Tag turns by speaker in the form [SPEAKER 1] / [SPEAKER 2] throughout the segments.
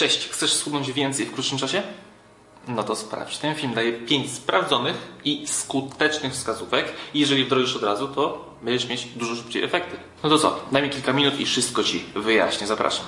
[SPEAKER 1] Cześć, chcesz schudnąć więcej w krótszym czasie? No to sprawdź. Ten film daje 5 sprawdzonych i skutecznych wskazówek i jeżeli wdrożysz od razu, to będziesz mieć dużo szybciej efekty. No to co? Daj mi kilka minut i wszystko Ci wyjaśnię. Zapraszam.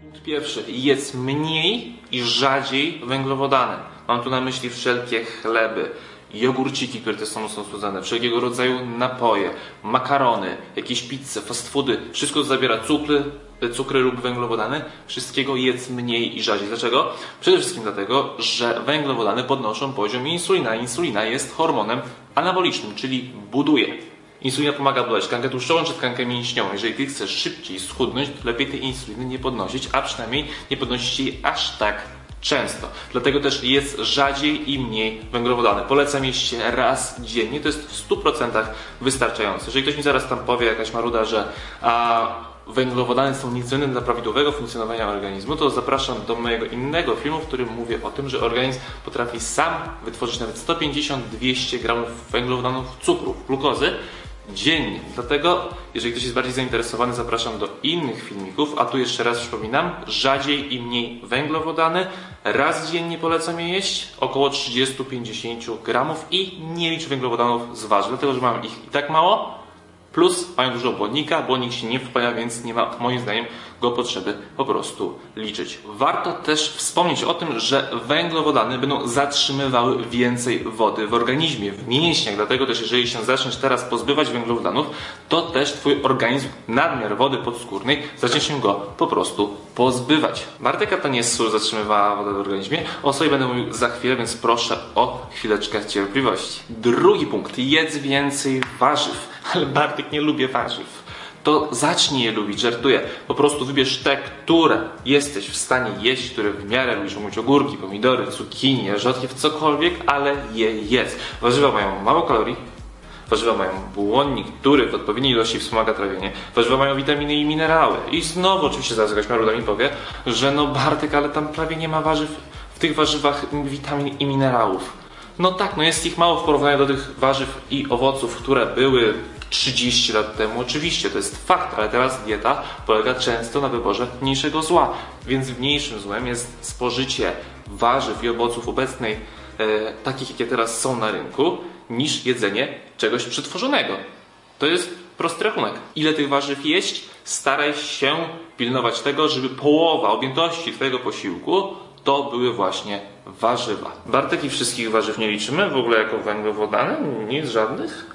[SPEAKER 1] Punkt pierwszy. Jedz mniej i rzadziej węglowodany. Mam tu na myśli wszelkie chleby, jogurciki, które też są mocno słodzone, wszelkiego rodzaju napoje, makarony, jakieś pizze, fast foody. Wszystko co zabiera cukry, cukry lub węglowodany. Wszystkiego jedz mniej i rzadziej. Dlaczego? Przede wszystkim dlatego, że węglowodany podnoszą poziom insulina. Insulina jest hormonem anabolicznym, czyli buduje. Insulina pomaga budować tkankę tłuszczową czy tkankę mięśniową. Jeżeli ty chcesz szybciej schudnąć, lepiej tej insuliny nie podnosić, a przynajmniej nie podnosić jej aż tak często. Dlatego też jest rzadziej i mniej węglowodany. Polecam jeść raz dziennie, to jest w 100% wystarczające. Jeżeli ktoś mi zaraz tam powie, jakaś maruda, że a, węglowodany są niezbędne dla prawidłowego funkcjonowania organizmu, to zapraszam do mojego innego filmu, w którym mówię o tym, że organizm potrafi sam wytworzyć nawet 150-200 gramów węglowodanów cukru, glukozy, dziennie. Dlatego, jeżeli ktoś jest bardziej zainteresowany, zapraszam do innych filmików, a tu jeszcze raz przypominam, rzadziej i mniej węglowodany, raz dziennie polecam je jeść, około 30-50 gramów i nie licz węglowodanów z warzyw, dlatego, że mam ich i tak mało, Plus mają dużo błonnika, błonnik się nie wpaja, więc nie ma moim zdaniem go potrzeby po prostu liczyć. Warto też wspomnieć o tym, że węglowodany będą zatrzymywały więcej wody w organizmie, w mięśniach. Dlatego też jeżeli się zaczniesz teraz pozbywać węglowodanów, to też Twój organizm nadmiar wody podskórnej zacznie się go po prostu pozbywać. Barteka to nie jest sól zatrzymywała wodę w organizmie. O sobie będę mówił za chwilę, więc proszę o chwileczkę cierpliwości. Drugi punkt. Jedz więcej warzyw. Ale Bartek nie lubię warzyw to zacznij je lubić, żartuję. Po prostu wybierz te, które jesteś w stanie jeść, które w miarę lubisz umyć ogórki, pomidory, cukinie, rzodkiew, cokolwiek, ale je jedz. Warzywa mają mało kalorii, warzywa mają błonnik, który w odpowiedniej ilości wspomaga trawienie, warzywa mają witaminy i minerały. I znowu oczywiście zaraz jakaś maruda mi powie, że no Bartek, ale tam prawie nie ma warzyw, w tych warzywach witamin i minerałów. No tak, no jest ich mało w porównaniu do tych warzyw i owoców, które były 30 lat temu. Oczywiście to jest fakt, ale teraz dieta polega często na wyborze mniejszego zła. Więc mniejszym złem jest spożycie warzyw i owoców obecnej, e, takich jakie teraz są na rynku, niż jedzenie czegoś przetworzonego. To jest prosty rachunek. Ile tych warzyw jeść? Staraj się pilnować tego, żeby połowa objętości Twojego posiłku to były właśnie warzywa. Bartek i wszystkich warzyw nie liczymy w ogóle jako węglowodany? Nic żadnych?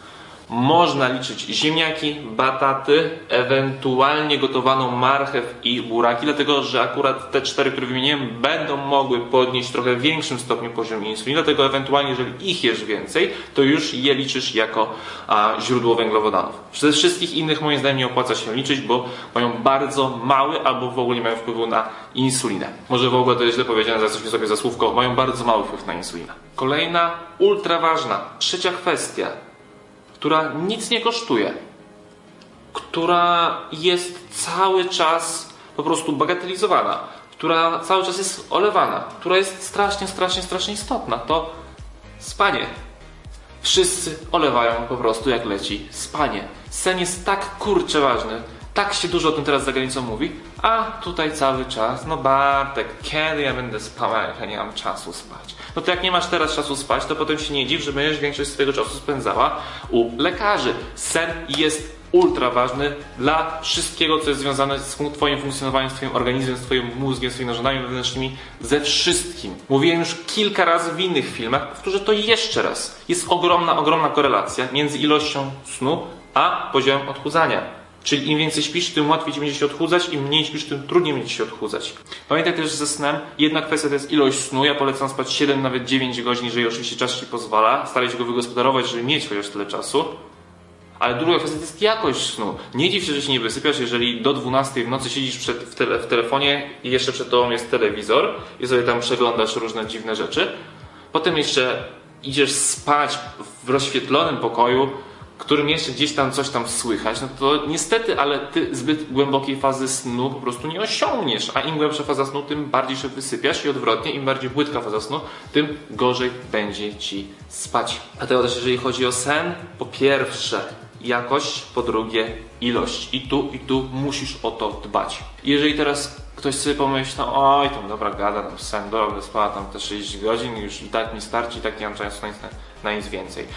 [SPEAKER 1] Można liczyć ziemniaki, bataty, ewentualnie gotowaną marchew i buraki, dlatego że akurat te cztery, które wymieniłem, będą mogły podnieść trochę w większym stopniu poziom insuliny, dlatego ewentualnie, jeżeli ich jesz więcej, to już je liczysz jako a, źródło węglowodanów. Ze wszystkich innych moim zdaniem nie opłaca się liczyć, bo mają bardzo mały albo w ogóle nie mają wpływu na insulinę. Może w ogóle to jest źle powiedziane, zastosuję sobie za słówko, mają bardzo mały wpływ na insulinę. Kolejna, ultra ważna, trzecia kwestia która nic nie kosztuje, która jest cały czas po prostu bagatelizowana, która cały czas jest olewana, która jest strasznie, strasznie, strasznie istotna, to spanie. Wszyscy olewają po prostu jak leci spanie. Sen jest tak kurcze ważny, tak się dużo o tym teraz za granicą mówi, a tutaj cały czas, no Bartek, kiedy ja będę spał, jak ja nie mam czasu spać. No to jak nie masz teraz czasu spać, to potem się nie dziw, że będziesz większość swojego czasu spędzała u lekarzy. Sen jest ultra ważny dla wszystkiego, co jest związane z Twoim funkcjonowaniem, z Twoim organizmem, z Twoim mózgiem, z Twoimi narządami wewnętrznymi, ze wszystkim. Mówiłem już kilka razy w innych filmach, powtórzę to jeszcze raz. Jest ogromna, ogromna korelacja między ilością snu a poziomem odchudzania. Czyli im więcej śpisz, tym łatwiej ci będzie się odchudzać, im mniej śpisz, tym trudniej będzie się odchudzać. Pamiętaj też ze snem, jedna kwestia to jest ilość snu. Ja polecam spać 7, nawet 9 godzin, jeżeli oczywiście czas ci pozwala. Staraj się go wygospodarować, żeby mieć chociaż tyle czasu. Ale druga kwestia to jest jakość snu. Nie dziw się, że się nie wysypiasz, jeżeli do 12 w nocy siedzisz przed, w, tele, w telefonie i jeszcze przed tobą jest telewizor i sobie tam przeglądasz różne dziwne rzeczy. Potem jeszcze idziesz spać w rozświetlonym pokoju, którym jeszcze gdzieś tam coś tam słychać, no to niestety, ale ty zbyt głębokiej fazy snu po prostu nie osiągniesz. A im głębsza faza snu, tym bardziej się wysypiasz i odwrotnie, im bardziej płytka faza snu, tym gorzej będzie ci spać. Dlatego też, jeżeli chodzi o sen, po pierwsze, jakość, po drugie ilość. I tu, i tu musisz o to dbać. Jeżeli teraz ktoś sobie pomyśli, no oj, tam dobra, gada, tam sen, dobra, spała tam te 6 godzin, już i tak mi starczy, i tak nie mam czasu na nic, na nic więcej.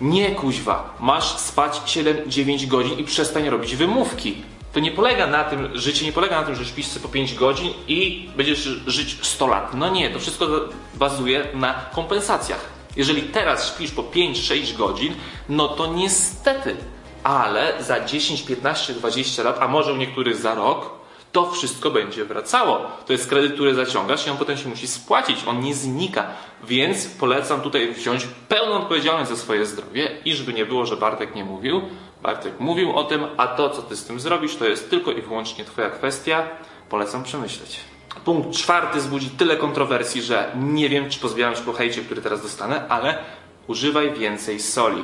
[SPEAKER 1] Nie kuźwa, masz spać 7-9 godzin i przestań robić wymówki. To nie polega na tym, życie nie polega na tym, że śpisz po 5 godzin i będziesz żyć 100 lat. No nie, to wszystko bazuje na kompensacjach. Jeżeli teraz śpisz po 5-6 godzin, no to niestety, ale za 10, 15, 20 lat, a może u niektórych za rok, to wszystko będzie wracało. To jest kredyt, który zaciągasz i on potem się musi spłacić, on nie znika. Więc polecam tutaj wziąć pełną odpowiedzialność za swoje zdrowie i żeby nie było, że Bartek nie mówił. Bartek mówił o tym, a to, co ty z tym zrobisz, to jest tylko i wyłącznie twoja kwestia. Polecam przemyśleć. Punkt czwarty zbudzi tyle kontrowersji, że nie wiem, czy pozbieram się po hejcie, który teraz dostanę, ale używaj więcej soli.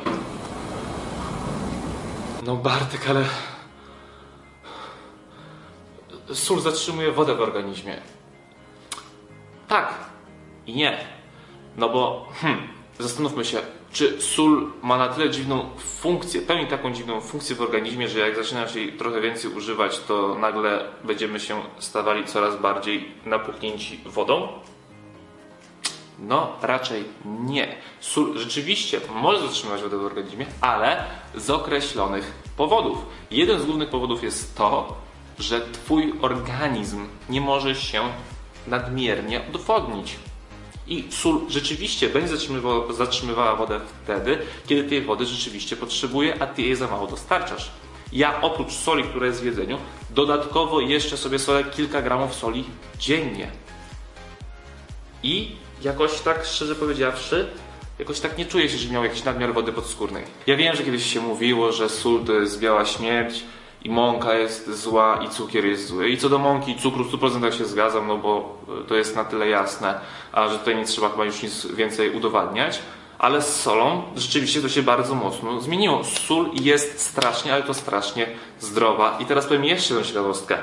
[SPEAKER 1] No Bartek, ale sól zatrzymuje wodę w organizmie. Tak i nie. No bo, hmm, zastanówmy się, czy sól ma na tyle dziwną funkcję, pełni taką dziwną funkcję w organizmie, że jak zaczynasz jej trochę więcej używać, to nagle będziemy się stawali coraz bardziej napuchnięci wodą? No, raczej nie. Sól rzeczywiście może zatrzymywać wodę w organizmie, ale z określonych powodów. Jeden z głównych powodów jest to, że Twój organizm nie może się nadmiernie odwodnić. I sól rzeczywiście będzie zatrzymywała, wodę wtedy, kiedy tej wody rzeczywiście potrzebuje, a Ty jej za mało dostarczasz. Ja oprócz soli, która jest w jedzeniu, dodatkowo jeszcze sobie solę kilka gramów soli dziennie. I jakoś tak, szczerze powiedziawszy, jakoś tak nie czuję się, że miał jakiś nadmiar wody podskórnej. Ja wiem, że kiedyś się mówiło, że sól to jest biała śmierć, i mąka jest zła i cukier jest zły. I co do mąki i cukru w 100% się zgadzam, no bo to jest na tyle jasne, a że tutaj nie trzeba chyba już nic więcej udowadniać. Ale z solą rzeczywiście to się bardzo mocno zmieniło. Sól jest strasznie, ale to strasznie zdrowa. I teraz powiem jeszcze jedną ciekawostkę.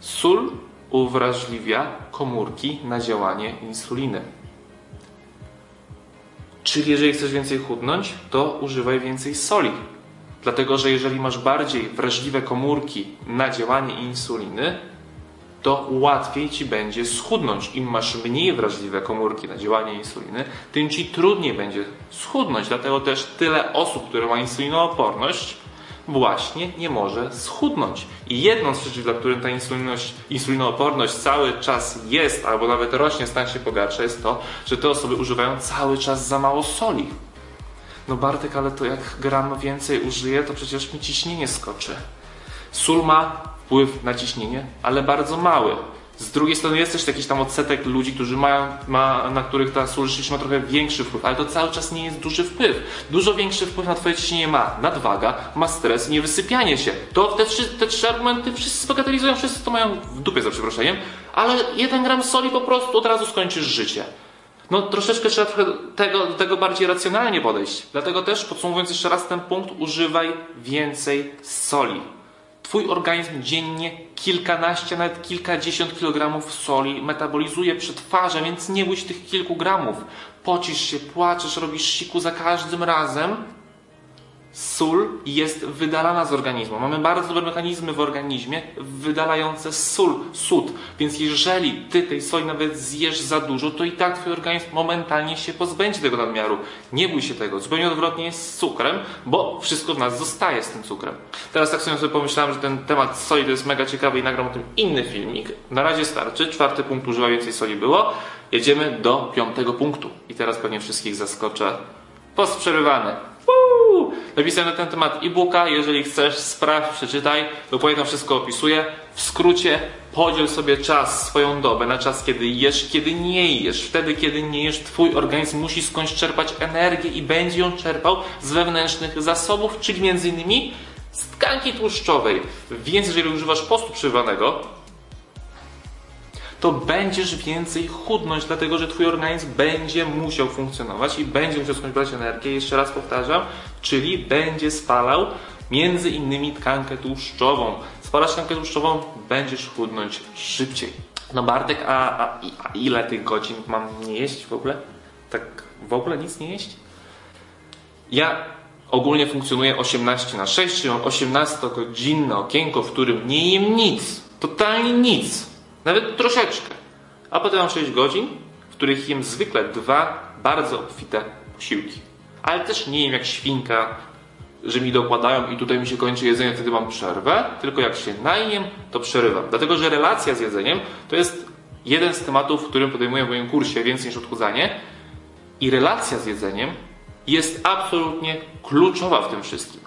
[SPEAKER 1] Sól uwrażliwia komórki na działanie insuliny. Czyli jeżeli chcesz więcej chudnąć, to używaj więcej soli. Dlatego, że jeżeli masz bardziej wrażliwe komórki na działanie insuliny, to łatwiej ci będzie schudnąć. Im masz mniej wrażliwe komórki na działanie insuliny, tym ci trudniej będzie schudnąć. Dlatego też tyle osób, które ma insulinooporność, właśnie nie może schudnąć. I jedną z rzeczy, dla których ta insulinooporność cały czas jest, albo nawet rośnie, stan się pogarsza, jest to, że te osoby używają cały czas za mało soli. No Bartek, ale to jak gram więcej użyję, to przecież mi ciśnienie skoczy. Sól ma wpływ na ciśnienie, ale bardzo mały. Z drugiej strony jest też jakiś tam odsetek ludzi, którzy mają, ma, na których ta sól rzeczywiście ma trochę większy wpływ, ale to cały czas nie jest duży wpływ. Dużo większy wpływ na twoje ciśnienie ma nadwaga, ma stres, niewysypianie się. To te te trzy argumenty wszyscy spogatelizują, wszyscy to mają w dupie za przeproszeniem, ale jeden gram soli po prostu od razu skończysz życie no troszeczkę trzeba trochę tego, do tego bardziej racjonalnie podejść. Dlatego też, podsumowując jeszcze raz ten punkt, używaj więcej soli. Twój organizm dziennie kilkanaście, nawet kilkadziesiąt kilogramów soli metabolizuje, przetwarza, więc nie bój tych kilku gramów. Pocisz się, płaczesz, robisz siku za każdym razem, Sól jest wydalana z organizmu. Mamy bardzo dobre mechanizmy w organizmie wydalające sól, sód. Więc jeżeli ty tej soli nawet zjesz za dużo, to i tak twój organizm momentalnie się pozbędzie tego nadmiaru. Nie bój się tego. Zupełnie odwrotnie jest z cukrem, bo wszystko w nas zostaje z tym cukrem. Teraz tak sobie pomyślałem, że ten temat soli to jest mega ciekawy i nagram o tym inny filmik. Na razie starczy. Czwarty punkt używa więcej soli było. Jedziemy do piątego punktu. I teraz pewnie wszystkich zaskoczę. Post przerywany. Napisałem na ten temat e-booka, jeżeli chcesz, sprawdź, przeczytaj, dokładnie tam wszystko opisuję. W skrócie, podziel sobie czas, swoją dobę na czas, kiedy jesz, kiedy nie jesz. Wtedy, kiedy nie jesz, twój organizm musi skądś czerpać energię i będzie ją czerpał z wewnętrznych zasobów, czyli między innymi z tkanki tłuszczowej. Więc jeżeli używasz postu przerywanego, to będziesz więcej chudnąć, dlatego że twój organizm będzie musiał funkcjonować i będzie musiał skądś brać energię. Jeszcze raz powtarzam, czyli będzie spalał między innymi tkankę tłuszczową. Spalasz tkankę tłuszczową, będziesz chudnąć szybciej. No Bartek, a, a, a ile tych godzin mam nie jeść w ogóle? Tak w ogóle nic nie jeść? Ja ogólnie funkcjonuję 18 na 6, czyli mam 18-godzinne okienko, w którym nie jem nic. Totalnie nic. Nawet troszeczkę. A potem mam 6 godzin, w których jem zwykle dwa bardzo obfite posiłki. Ale też nie jem jak świnka, że mi dokładają i tutaj mi się kończy jedzenie, wtedy mam przerwę. Tylko jak się najem, to przerywam. Dlatego, że relacja z jedzeniem to jest jeden z tematów, w którym podejmuję w moim kursie więcej niż odchudzanie. I relacja z jedzeniem jest absolutnie kluczowa w tym wszystkim.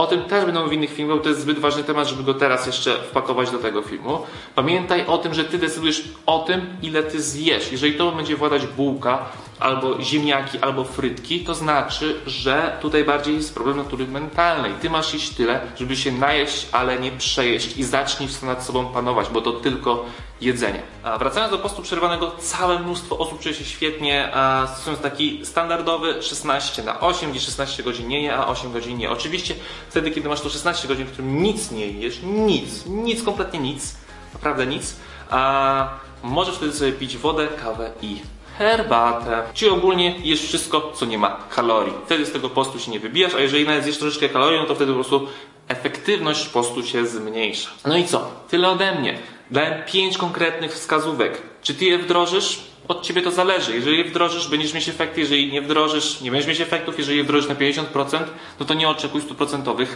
[SPEAKER 1] O tym też będą w innych filmach, bo to jest zbyt ważny temat, żeby go teraz jeszcze wpakować do tego filmu. Pamiętaj o tym, że ty decydujesz o tym, ile ty zjesz. Jeżeli to będzie władać bułka, albo ziemniaki, albo frytki, to znaczy, że tutaj bardziej jest problem natury mentalnej. Ty masz jeść tyle, żeby się najeść, ale nie przejeść i zacznij nad sobą panować, bo to tylko jedzenie. A wracając do postu przerwanego, całe mnóstwo osób czuje się świetnie, stosując taki standardowy 16 na 8, gdzie 16 godzin nie je, a 8 godzin nie. Oczywiście wtedy, kiedy masz to 16 godzin, w którym nic nie jesz, nic, nic, kompletnie nic, naprawdę nic, a możesz wtedy sobie pić wodę, kawę i herbatę. Czyli ogólnie jesz wszystko, co nie ma kalorii. Wtedy z tego postu się nie wybijasz, a jeżeli nawet zjesz troszeczkę kalorii, no to wtedy po prostu efektywność postu się zmniejsza. No i co? Tyle ode mnie. Dałem 5 konkretnych wskazówek. Czy ty je wdrożysz? Od ciebie to zależy. Jeżeli je wdrożysz, będziesz mieć efekty. Jeżeli nie wdrożysz, nie będziesz mieć efektów. Jeżeli je wdrożysz na 50%, no to nie oczekuj 100%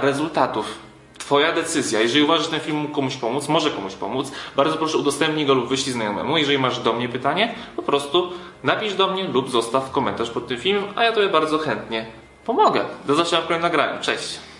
[SPEAKER 1] rezultatów. Twoja decyzja. Jeżeli uważasz, że ten film mógł komuś pomóc, może komuś pomóc, bardzo proszę udostępnij go lub wyślij znajomemu. Jeżeli masz do mnie pytanie, po prostu napisz do mnie lub zostaw komentarz pod tym filmem, a ja tobie bardzo chętnie pomogę. Do zobaczenia w kolejnym nagraniu. Cześć!